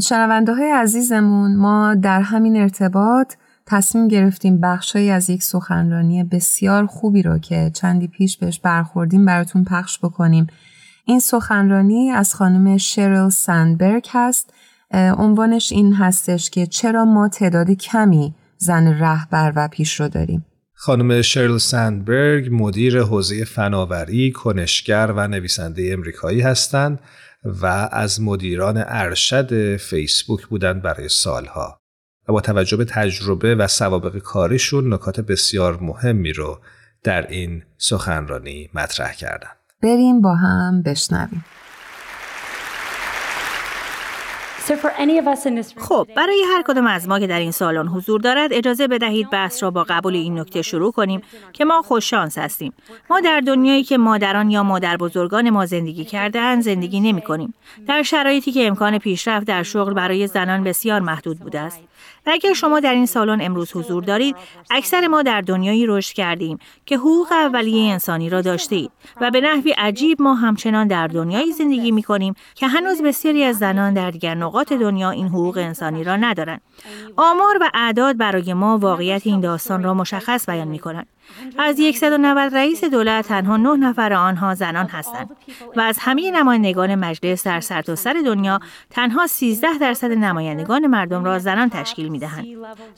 شنونده های عزیزمون ما در همین ارتباط تصمیم گرفتیم بخشهایی از یک سخنرانی بسیار خوبی رو که چندی پیش بهش برخوردیم براتون پخش بکنیم. این سخنرانی از خانم شرل سندبرگ هست. عنوانش این هستش که چرا ما تعداد کمی زن رهبر و پیشرو داریم. خانم شرل سندبرگ مدیر حوزه فناوری، کنشگر و نویسنده امریکایی هستند و از مدیران ارشد فیسبوک بودند برای سالها. و با توجه به تجربه و سوابق کاریشون نکات بسیار مهمی رو در این سخنرانی مطرح کردند. بریم با هم بشنویم. خب برای هر کدام از ما که در این سالن حضور دارد اجازه بدهید بحث را با قبول این نکته شروع کنیم که ما خوششانس هستیم. ما در دنیایی که مادران یا مادر بزرگان ما زندگی کرده زندگی نمی کنیم در شرایطی که امکان پیشرفت در شغل برای زنان بسیار محدود بوده است. و اگر شما در این سالن امروز حضور دارید اکثر ما در دنیایی رشد کردیم که حقوق اولیه انسانی را داشته اید و به نحوی عجیب ما همچنان در دنیایی زندگی می کنیم که هنوز بسیاری از زنان در دیگر نقاط دنیا این حقوق انسانی را ندارند. آمار و اعداد برای ما واقعیت این داستان را مشخص بیان می کنند از 190 رئیس دولت تنها 9 نفر آنها زنان هستند و از همه نمایندگان مجلس در سرتاسر سر دنیا تنها 13 درصد نمایندگان مردم را زنان تشکیل می دهند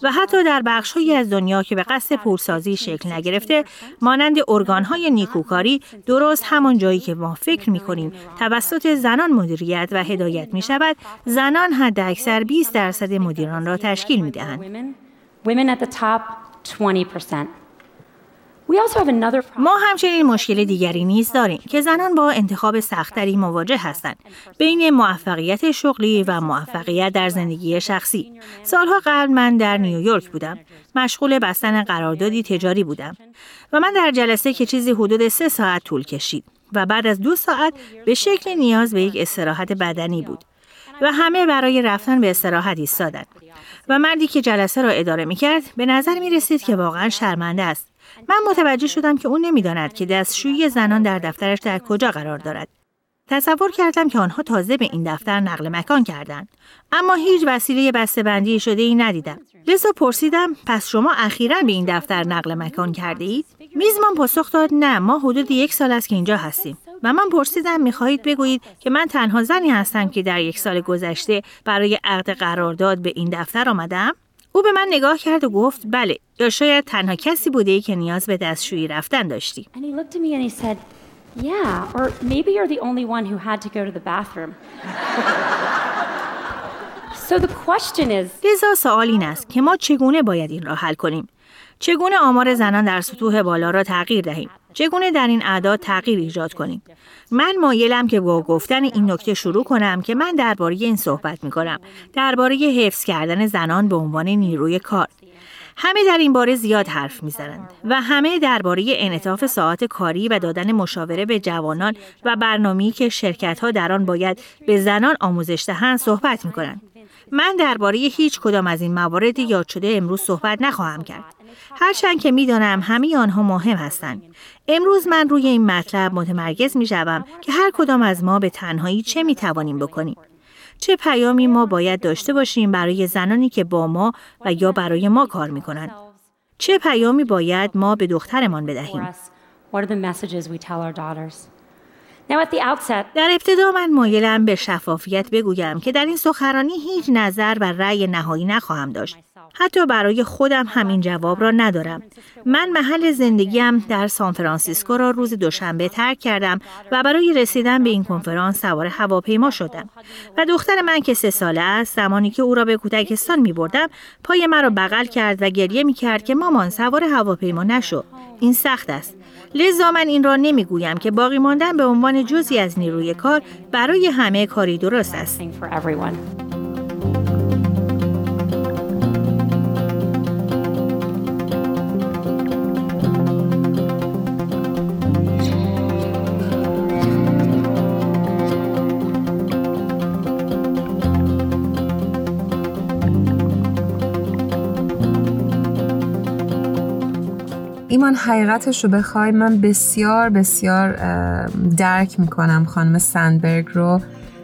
و حتی در بخشهایی از دنیا که به قصد پورسازی شکل نگرفته مانند ارگانهای نیکوکاری درست همان جایی که ما فکر می کنیم توسط زنان مدیریت و هدایت می شود زنان حد اکثر 20 درصد مدیران را تشکیل می دهند. ما همچنین مشکل دیگری نیز داریم که زنان با انتخاب سختری مواجه هستند بین موفقیت شغلی و موفقیت در زندگی شخصی. سالها قبل من در نیویورک بودم. مشغول بستن قراردادی تجاری بودم و من در جلسه که چیزی حدود سه ساعت طول کشید و بعد از دو ساعت به شکل نیاز به یک استراحت بدنی بود و همه برای رفتن به استراحت ایستادند. و مردی که جلسه را اداره می کرد به نظر می رسید که واقعا شرمنده است. من متوجه شدم که او نمی‌داند که دستشویی زنان در دفترش در کجا قرار دارد. تصور کردم که آنها تازه به این دفتر نقل مکان کردند. اما هیچ وسیله بسته‌بندی شده ای ندیدم. لذا پرسیدم پس شما اخیرا به این دفتر نقل مکان کرده اید میزمان پاسخ داد نه ما حدود یک سال است که اینجا هستیم. و من پرسیدم می‌خواهید بگویید که من تنها زنی هستم که در یک سال گذشته برای عقد قرارداد به این دفتر آمدم؟ او به من نگاه کرد و گفت بله یا شاید تنها کسی بوده ای که نیاز به دستشویی رفتن داشتی. لذا سوال این است که ما چگونه باید این را حل کنیم؟ چگونه آمار زنان در سطوح بالا را تغییر دهیم؟ چگونه در این اعداد تغییر ایجاد کنیم من مایلم که با گفتن این نکته شروع کنم که من درباره این صحبت می کنم درباره حفظ کردن زنان به عنوان نیروی کار همه در این باره زیاد حرف می‌زنند و همه درباره انعطاف ساعت کاری و دادن مشاوره به جوانان و برنامه‌ای که شرکت ها در آن باید به زنان آموزش دهند صحبت می کنند. من درباره هیچ کدام از این موارد یاد شده امروز صحبت نخواهم کرد. هرچند که می‌دانم همه آنها مهم هستند. امروز من روی این مطلب متمرکز می شوم که هر کدام از ما به تنهایی چه می توانیم بکنیم. چه پیامی ما باید داشته باشیم برای زنانی که با ما و یا برای ما کار می کنند. چه پیامی باید ما به دخترمان بدهیم. در ابتدا من مایلم به شفافیت بگویم که در این سخنرانی هیچ نظر و رأی نهایی نخواهم داشت. حتی برای خودم همین جواب را ندارم. من محل زندگیم در سان فرانسیسکو را روز دوشنبه ترک کردم و برای رسیدن به این کنفرانس سوار هواپیما شدم. و دختر من که سه ساله است زمانی که او را به کودکستان می بردم پای مرا بغل کرد و گریه می کرد که مامان سوار هواپیما نشو. این سخت است. لذا من این را نمی‌گویم که باقی ماندن به عنوان جزی از نیروی کار برای همه کاری درست است. ایمان حقیقتش رو بخوای من بسیار بسیار درک می‌کنم خانم سندبرگ رو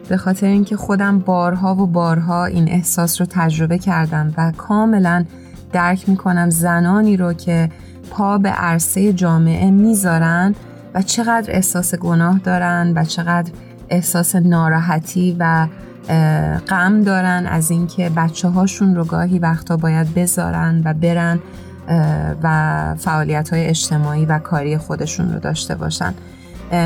به خاطر اینکه خودم بارها و بارها این احساس رو تجربه کردم و کاملا درک می‌کنم زنانی رو که پا به عرصه جامعه می‌ذارن و چقدر احساس گناه دارن و چقدر احساس ناراحتی و غم دارن از اینکه بچه هاشون رو گاهی وقتا باید بذارن و برن. و فعالیت های اجتماعی و کاری خودشون رو داشته باشن.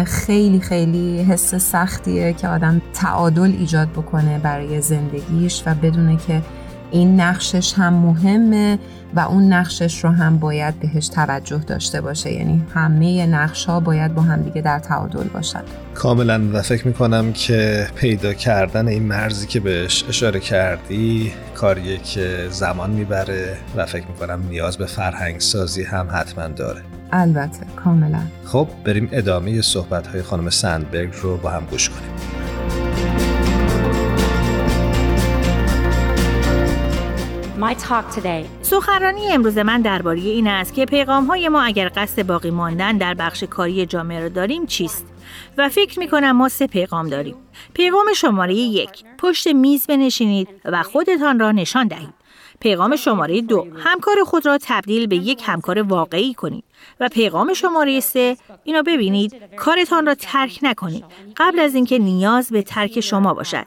خیلی خیلی حس سختیه که آدم تعادل ایجاد بکنه برای زندگیش و بدونه که این نقشش هم مهمه. و اون نقشش رو هم باید بهش توجه داشته باشه. یعنی همه نقش ها باید با هم دیگه در تعادل باشد کاملا و فکر می‌کنم که پیدا کردن این مرزی که بهش اشاره کردی کاریه که زمان می‌بره و فکر می‌کنم نیاز به فرهنگ سازی هم حتما داره. البته کاملا. خب بریم ادامه صحبت های خانم سندبرگ رو با هم گوش کنیم. سخنرانی امروز من درباره این است که پیغام های ما اگر قصد باقی ماندن در بخش کاری جامعه را داریم چیست؟ و فکر می کنم ما سه پیغام داریم. پیغام شماره یک پشت میز بنشینید و خودتان را نشان دهید. پیغام شماره دو همکار خود را تبدیل به یک همکار واقعی کنید. و پیغام شماره سه اینو ببینید کارتان را ترک نکنید. قبل از اینکه نیاز به ترک شما باشد.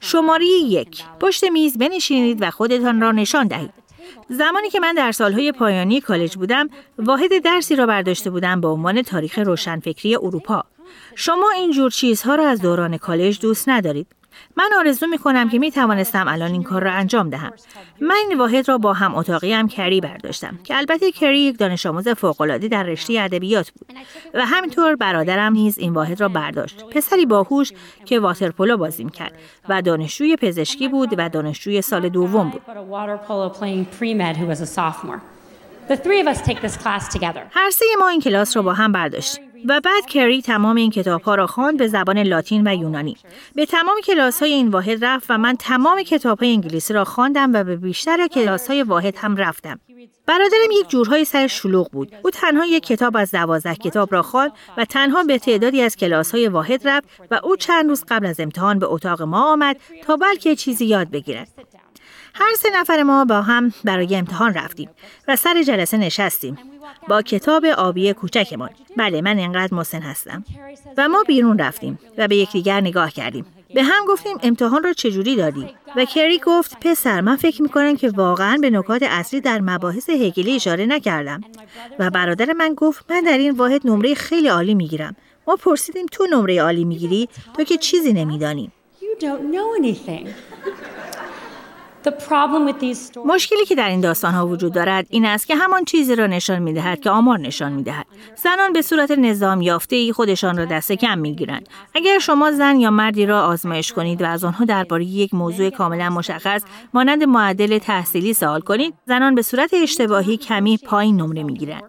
شماره یک. پشت میز بنشینید و خودتان را نشان دهید. زمانی که من در سالهای پایانی کالج بودم واحد درسی را برداشته بودم به عنوان تاریخ روشنفکری اروپا. شما این جور چیزها را از دوران کالج دوست ندارید. من آرزو می کنم که می توانستم الان این کار را انجام دهم. من این واحد را با هم اتاقی هم کری برداشتم که البته کری یک دانش آموز فوق‌العاده در رشته ادبیات بود و همینطور برادرم نیز این واحد را برداشت. پسری باهوش که واترپولو بازی کرد و دانشجوی پزشکی بود و دانشجوی سال دوم بود. هر سه ما این کلاس را با هم برداشتیم. و بعد کری تمام این کتاب ها را خواند به زبان لاتین و یونانی. به تمام کلاس های این واحد رفت و من تمام کتاب های انگلیسی را خواندم و به بیشتر کلاس های واحد هم رفتم. برادرم یک جورهای سر شلوغ بود. او تنها یک کتاب از دوازده کتاب را خواند و تنها به تعدادی از کلاس های واحد رفت و او چند روز قبل از امتحان به اتاق ما آمد تا بلکه چیزی یاد بگیرد. هر سه نفر ما با هم برای امتحان رفتیم و سر جلسه نشستیم. با کتاب آبی کوچکمان. بله من اینقدر مسن هستم. و ما بیرون رفتیم و به یکدیگر نگاه کردیم. به هم گفتیم امتحان را چجوری دادی؟ و کری گفت پسر من فکر می‌کنم که واقعا به نکات اصلی در مباحث هگلی اشاره نکردم. و برادر من گفت من در این واحد نمره خیلی عالی می‌گیرم. ما پرسیدیم تو نمره عالی می‌گیری؟ تو که چیزی نمیدانی. مشکلی که در این داستان ها وجود دارد این است که همان چیزی را نشان می دهد که آمار نشان می دهد. زنان به صورت نظام یافته ای خودشان را دست کم می گیرند. اگر شما زن یا مردی را آزمایش کنید و از آنها درباره یک موضوع کاملا مشخص مانند معدل تحصیلی سوال کنید، زنان به صورت اشتباهی کمی پایین نمره می گیرند.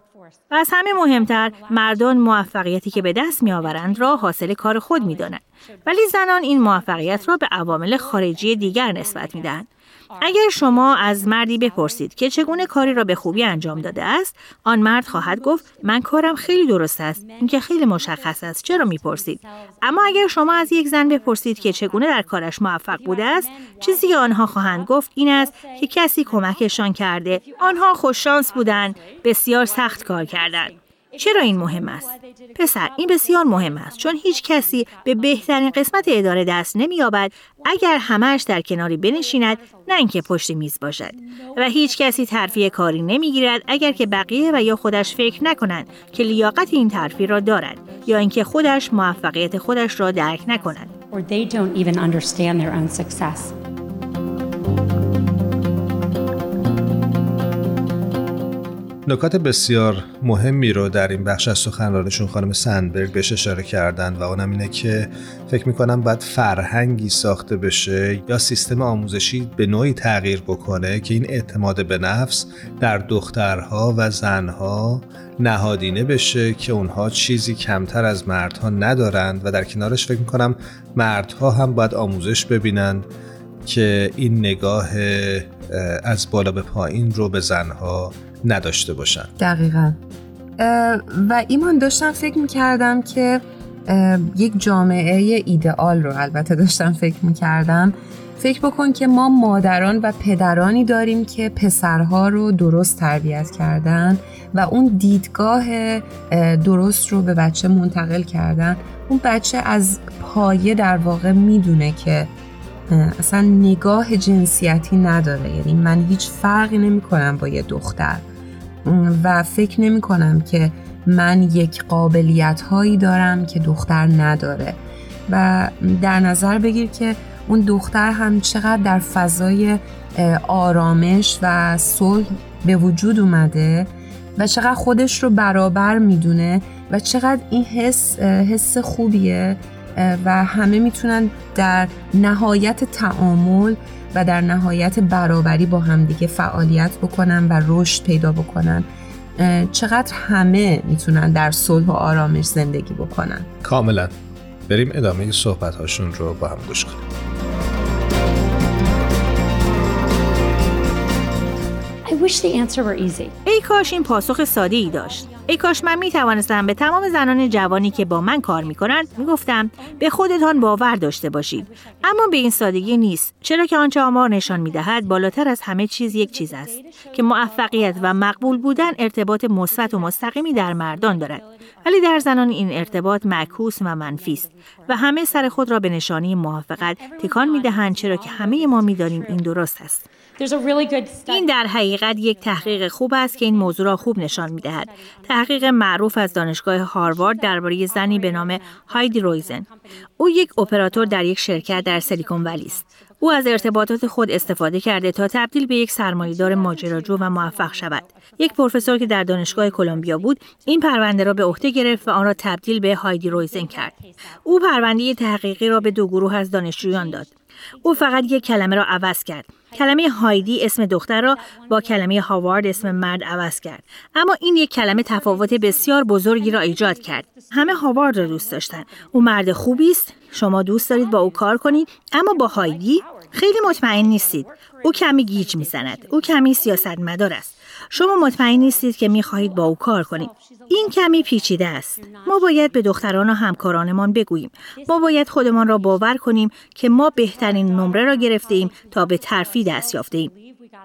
و از همه مهمتر مردان موفقیتی که به دست می آورند را حاصل کار خود می دانند. ولی زنان این موفقیت را به عوامل خارجی دیگر نسبت می. اگر شما از مردی بپرسید که چگونه کاری را به خوبی انجام داده است آن مرد خواهد گفت من کارم خیلی درست است اینکه خیلی مشخص است چرا می‌پرسید؟ اما اگر شما از یک زن بپرسید که چگونه در کارش موفق بوده است چیزی که آنها خواهند گفت این است که کسی کمکشان کرده. آنها خوششانس بودند بسیار سخت کار کردند. چرا این مهم است؟ پسر این بسیار مهم است چون هیچ کسی به بهترین قسمت اداره دست نمییابد اگر همهش در کناری بنشیند نه اینکه پشت میز باشد. و هیچ کسی ترفیع کاری نمی‌گیرد اگر که بقیه و یا خودش فکر نکنند که لیاقت این ترفیع را دارد یا اینکه خودش موفقیت خودش را درک نکند. نکات بسیار مهمی رو در این بخش از سخنرانشون خانم سندبرگ بهش اشاره کردن و اونم اینه که فکر می‌کنم باید فرهنگی ساخته بشه یا سیستم آموزشی به نوعی تغییر بکنه که این اعتماد به نفس در دخترها و زنها نهادینه بشه که اونها چیزی کمتر از مردها ندارند و در کنارش فکر می‌کنم مردها هم باید آموزش ببینن که این نگاه از بالا به پایین رو به زنها نداشته باشن. دقیقا. و ایمان داشتم فکر می‌کردم که یک جامعه ایدئال رو البته داشتم فکر می‌کردم. فکر بکن که ما مادران و پدرانی داریم که پسرها رو درست تربیت کردن و اون دیدگاه درست رو به بچه منتقل کردن. اون بچه از پایه در واقع می‌دونه که اصلا نگاه جنسیتی نداره. یعنی من هیچ فرقی نمی کنم با یه دختر. و فکر نمی کنم که من یک قابلیت هایی دارم که دختر نداره. و در نظر بگیر که اون دختر هم چقدر در فضای آرامش و صلح به وجود اومده و چقدر خودش رو برابر می‌دونه و چقدر این حس حس خوبیه. و همه می‌تونن در نهایت تعامل و در نهایت برابری با همدیگه فعالیت بکنن و رشد پیدا بکنن. چقدر همه می‌تونن در صلح و آرامش زندگی بکنن. کاملا. بریم ادامه صحبت هاشون رو با هم گوش کنیم. ای کاش این پاسخ ساده ای داشت. ای کاش من می توانستم به تمام زنان جوانی که با من کار می کنند می گفتم به خودتان باور داشته باشید. اما به این سادگی نیست. چرا که آنچه آمار نشان می دهد بالاتر از همه چیز یک چیز است که موفقیت و مقبول بودن ارتباط مثبت و مستقیمی در مردان دارد. ولی در زنان این ارتباط معکوس و منفی است و همه سر خود را به نشانی موافقت تکان می دهند چرا که همه ما می دانیم این درست است. این در حقیقت یک تحقیق خوب است که این موضوع را خوب نشان می دهد. تحقیق معروف از دانشگاه هاروارد درباره زنی به نام هایدی رویزن. او یک اپراتور در یک شرکت در سیلیکون ولی است. او از ارتباطات خود استفاده کرده تا تبدیل به یک سرمایهدار ماجراجو و موفق شود. یک پروفسور که در دانشگاه کلمبیا بود، این پرونده را به عهده گرفت و آن را تبدیل به هایدی رویزن کرد. او پرونده تحقیقی را به دو گروه از دانشجویان داد. او فقط یک کلمه را عوض کرد. کلمه هایدی اسم دختر را با کلمه هاوارد اسم مرد عوض کرد. اما این یک کلمه تفاوت بسیار بزرگی را ایجاد کرد. همه هاوارد را دوست داشتند. او مرد خوبی است. شما دوست دارید با او کار کنید، اما با هایدی خیلی مطمئن نیستید. او کمی گیج می‌زند. او کمی سیاستمدار است. شما مطمئن نیستید که می‌خواهید با او کار کنید. این کمی پیچیده است. ما باید به دختران و همکارانمان بگوییم. ما باید خودمان را باور کنیم که ما بهترین نمره را گرفته ایم تا به ترفی دست یافته ایم.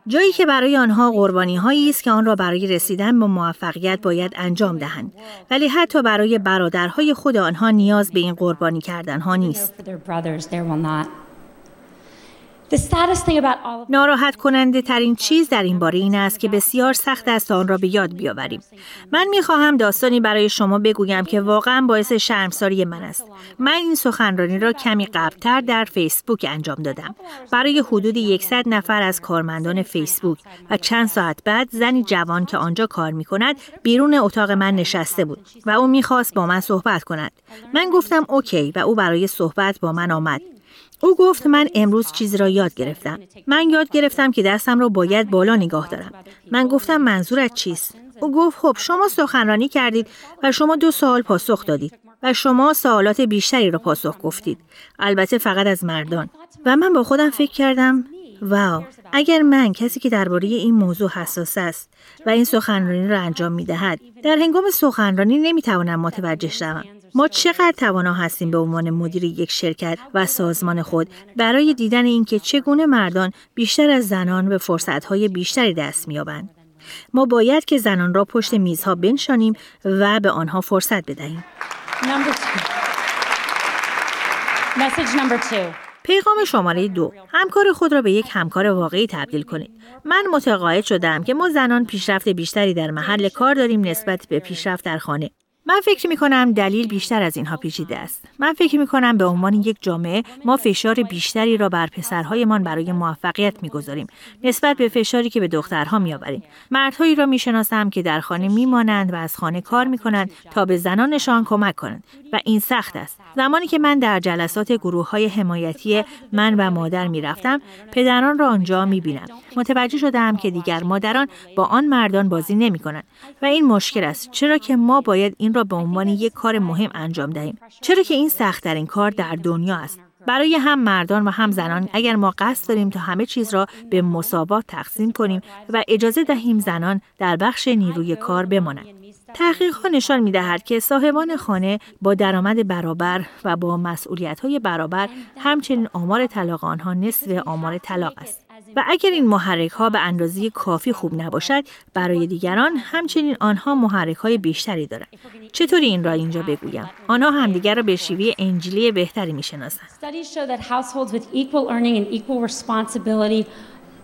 جایی که برای آنها قربانی هایی است که آن را برای رسیدن به موفقیت باید انجام دهند ولی حتی برای برادرهای خود آنها نیاز به این قربانی کردن ها نیست ناراحت کننده ترین چیز در این باره این است که بسیار سخت است آن را به یاد بیاوریم. من می خواهم داستانی برای شما بگویم که واقعا باعث شرمساری من است. من این سخنرانی را کمی قبلتر در فیسبوک انجام دادم. برای حدود 100 نفر از کارمندان فیسبوک و چند ساعت بعد زنی جوان که آنجا کار می کند بیرون اتاق من نشسته بود و او می‌خواست با من صحبت کند. من گفتم اوکی و او برای صحبت با من آمد. او گفت من امروز چیزی را یاد گرفتم. من یاد گرفتم که دستم را باید بالا نگاه دارم. من گفتم منظورت چیست؟ او گفت خب شما سخنرانی کردید و شما دو سوال پاسخ دادید و شما سوالات بیشتری را پاسخ گفتید. البته فقط از مردان. و من با خودم فکر کردم واو اگر من کسی که درباره این موضوع حساس است و این سخنرانی را انجام می دهد در هنگام سخنرانی نمی توانم متوجه شوم ما چقدر توانا هستیم به عنوان مدیر یک شرکت و سازمان خود برای دیدن اینکه چگونه مردان بیشتر از زنان به فرصتهای بیشتری دست مییابند. ما باید که زنان را پشت میزها بنشانیم و به آنها فرصت بدهیم. پیغام شماره دو. همکار خود را به یک همکار واقعی تبدیل کنید. من متقاعد شدم که ما زنان پیشرفت بیشتری در محل کار داریم نسبت به پیشرفت در خانه. من فکر می کنم دلیل بیشتر از اینها پیچیده است. من فکر می کنم به عنوان یک جامعه ما فشار بیشتری را بر پسرهایمان برای موفقیت می‌گذاریم نسبت به فشاری که به دخترها میآوریم. مردهایی را می‌شناسم که در خانه میمانند و از خانه کار می کنند تا به زنانشان کمک کنند و این سخت است. زمانی که من در جلسات گروه های حمایتی من و مادر می رفتم، پدران را آنجا می بینم. متوجه شدم که دیگر مادران با آن مردان بازی نمی کنند و این مشکل است چرا که ما باید این را به عنوان یک کار مهم انجام دهیم. چرا که این سختترین کار در دنیا است. برای هم مردان و هم زنان اگر ما قصد داریم تا همه چیز را به مساوات تقسیم کنیم و اجازه دهیم زنان در بخش نیروی کار بمانند. تحقیق ها نشان می دهد که صاحبان خانه با درآمد برابر و با مسئولیت های برابر همچنین آمار طلاق آنها نصف آمار طلاق است. و اگر این محرک ها به اندازه کافی خوب نباشد برای دیگران همچنین آنها محرک های بیشتری دارند چطوری این را اینجا بگویم آنها همدیگر را به شیوه انجیلی بهتری می‌شناسند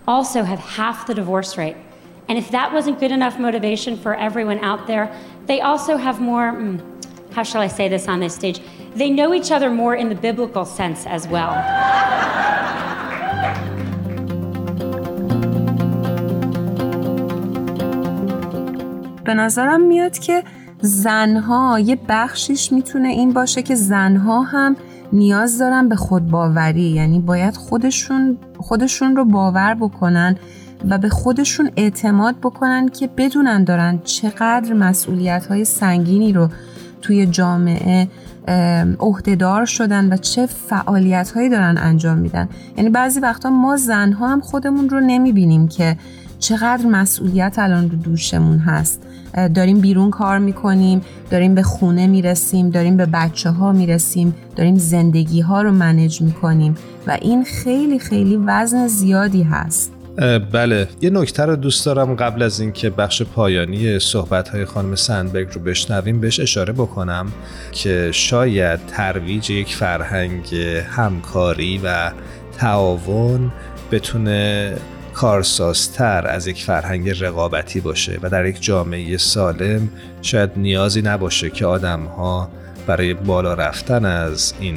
also have half the divorce rate. And if that wasn't good enough motivation for everyone out there, they also have more, mm, how shall I say this on this stage? They know each other more in the biblical sense as well. به نظرم میاد که زنها یه بخشیش می‌تونه این باشه که زنها هم نیاز دارن به خودباوری. یعنی باید خودشون خودشون رو باور بکنن و به خودشون اعتماد بکنن که بدونن دارن چقدر مسئولیت های سنگینی رو توی جامعه عهدهدار شدن و چه فعالیت هایی دارن انجام میدن. یعنی بعضی وقتا ما زنها هم خودمون رو نمی‌بینیم که چقدر مسئولیت الان رو دوشمون هست. داریم بیرون کار می‌کنیم داریم به خونه می‌رسیم داریم به بچه ها می‌رسیم داریم زندگی ها رو منج می‌کنیم و این خیلی خیلی وزن زیادی هست. بله. یه نکته رو دوست دارم قبل از اینکه بخش پایانی صحبت های خانم سندبرگ رو بشنویم بهش اشاره بکنم که شاید ترویج یک فرهنگ همکاری و تعاون بتونه کارسازتر از یک فرهنگ رقابتی باشه و در یک جامعه سالم شاید نیازی نباشه که آدم ها برای بالا رفتن از این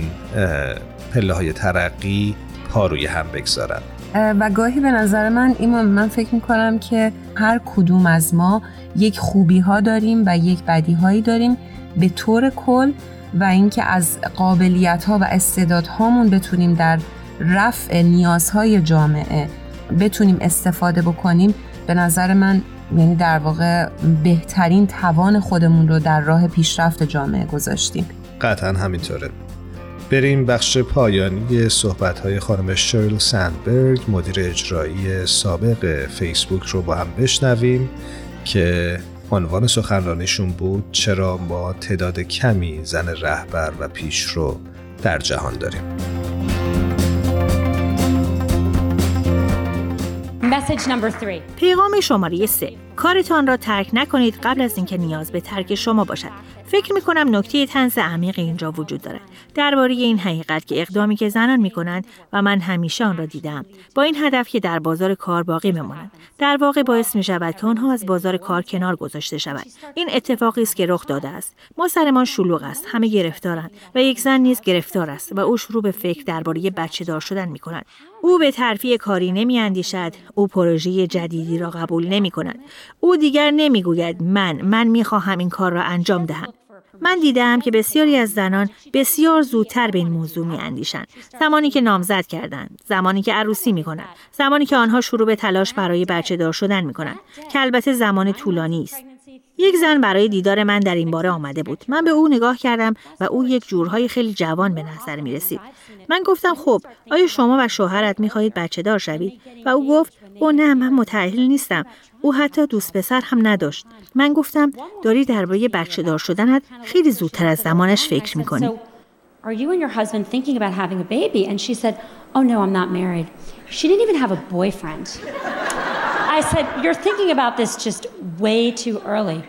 پله های ترقی پا روی هم بگذارن. و گاهی به نظر من ایمان من فکر می‌کنم که هر کدوم از ما یک خوبی ها داریم و یک بدی هایی داریم. به طور کل و اینکه از قابلیت ها و استعداد هامون بتونیم در رفع نیازهای جامعه بتونیم استفاده بکنیم به نظر من یعنی در واقع بهترین توان خودمون رو در راه پیشرفت جامعه گذاشتیم. قطعا همینطوره. بریم بخش پایانی صحبت خانم شرل سندبرگ مدیر اجرایی سابق فیسبوک رو با هم بشنویم که عنوان سخنرانیشون بود چرا ما تعداد کمی زن رهبر و پیشرو در جهان داریم. پیغام شماره 3 کارتان را ترک نکنید قبل از اینکه نیاز به ترک شما باشد. فکر می کنم نکته تنز عمیق اینجا وجود دارد درباره این حقیقت که اقدامی که زنان می کنند و من همیشه آن را دیدم با این هدف که در بازار کار باقی بمانند. در واقع باعث می شود که آنها از بازار کار کنار گذاشته شود این اتفاقی است که رخ داده است. ما سرمان شلوغ است همه گرفتارند و یک زن نیز گرفتار است و او شروع به فکر درباره بچه دار شدن می کند او به ترفیع کاری نمی اندیشد او پروژه جدیدی را قبول نمی کند او دیگر نمی گوید من من می خواهم این کار را انجام دهم من دیدم که بسیاری از زنان بسیار زودتر به این موضوع می اندیشند. زمانی که نامزد کردند، زمانی که عروسی می کنند، زمانی که آنها شروع به تلاش برای بچه دار شدن می کنند که البته زمان طولانی است. یک زن برای دیدار من در این باره آمده بود. من به او نگاه کردم و او یک جورهای خیلی جوان به نظر می رسید. من گفتم خب آیا شما و شوهرت می خواهید بچه دار شوید؟ و او گفت او نه من متعهل نیستم. او حتی دوست پسر هم نداشت. من گفتم داری درباره بچه دار شدنت خیلی زودتر از زمانش فکر می کنی. Are you and your husband thinking about having a baby? And she said, Oh no, I'm not married. She didn't even have a boyfriend. I said, You're thinking about this just way too early.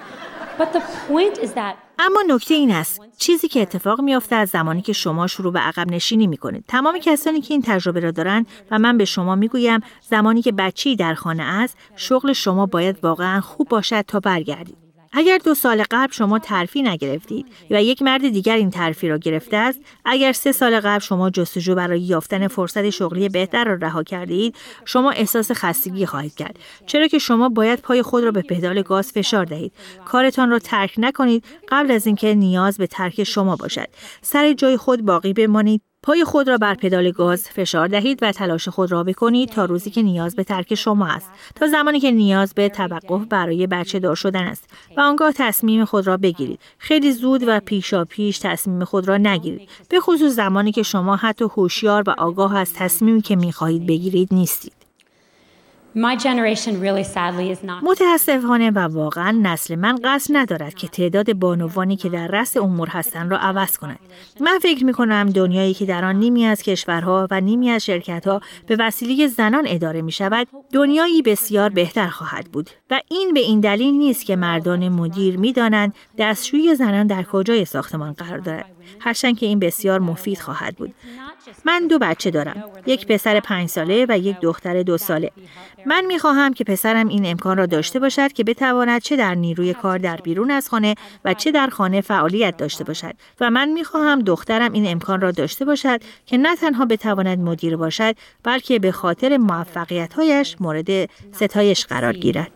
But the point is that اما نکته این است. چیزی که اتفاق میافته از زمانی که شما شروع به عقب نشینی می‌کنید. تمام کسانی که این تجربه را دارند و من به شما می‌گویم زمانی که بچی در خانه است شغل شما باید واقعا خوب باشد تا برگردید. اگر دو سال قبل شما ترفی نگرفتید و یک مرد دیگر این ترفی را گرفته است اگر سه سال قبل شما جستجو برای یافتن فرصت شغلی بهتر را رها کردید شما احساس خستگی خواهید کرد. چرا که شما باید پای خود را به پدال گاز فشار دهید. کارتان را ترک نکنید قبل از اینکه نیاز به ترک شما باشد. سر جای خود باقی بمانید. پای خود را بر پدال گاز فشار دهید و تلاش خود را بکنید تا روزی که نیاز به ترک شما است. تا زمانی که نیاز به توقف برای بچه دار شدن است. و آنگاه تصمیم خود را بگیرید. خیلی زود و پیشا پیش تصمیم خود را نگیرید. به خصوص زمانی که شما حتی هوشیار و آگاه از تصمیمی که می‌خواهید بگیرید نیستید. متاسفانه و واقعا نسل من قصد ندارد که تعداد بانوانی که در رأس امور هستند را عوض کند. من فکر می کنم دنیایی که در آن نیمی از کشورها و نیمی از شرکتها به وسیله زنان اداره می شود، دنیایی بسیار بهتر خواهد بود. و این به این دلیل نیست که مردان مدیر می دانند دستشوی زنان در کجای ساختمان قرار دارد. هرچند که این بسیار مفید خواهد بود. من دو بچه دارم. یک پسر پنج ساله و یک دختر دو ساله. من می خواهم که پسرم این امکان را داشته باشد که بتواند چه در نیروی کار در بیرون از خانه و چه در خانه فعالیت داشته باشد و من می خواهم دخترم این امکان را داشته باشد که نه تنها بتواند مدیر باشد بلکه به خاطر موفقیت‌هایش مورد ستایش قرار گیرد.